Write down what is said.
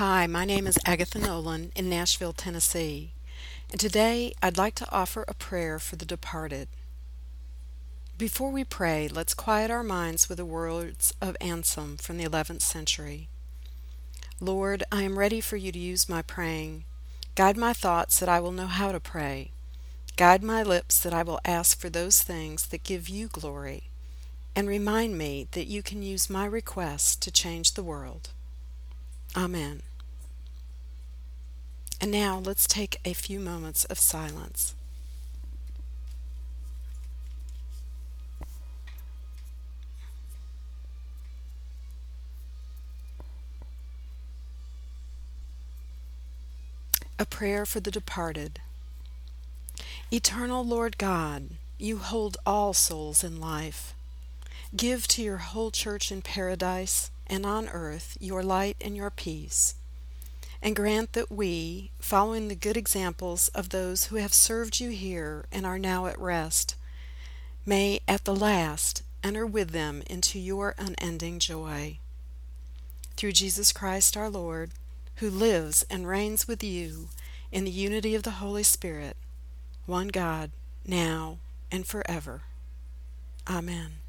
Hi, my name is Agatha Nolan in Nashville, Tennessee, and today I'd like to offer a prayer for the departed. Before we pray, let's quiet our minds with the words of Anselm from the 11th century. Lord, I am ready for you to use my praying. Guide my thoughts that I will know how to pray. Guide my lips that I will ask for those things that give you glory. And remind me that you can use my request to change the world. Amen. And now let's take a few moments of silence. A prayer for the departed. Eternal Lord God, you hold all souls in life. Give to your whole church in paradise and on earth your light and your peace. And grant that we, following the good examples of those who have served you here and are now at rest, may at the last enter with them into your unending joy. Through Jesus Christ our Lord, who lives and reigns with you in the unity of the Holy Spirit, one God, now and forever. Amen.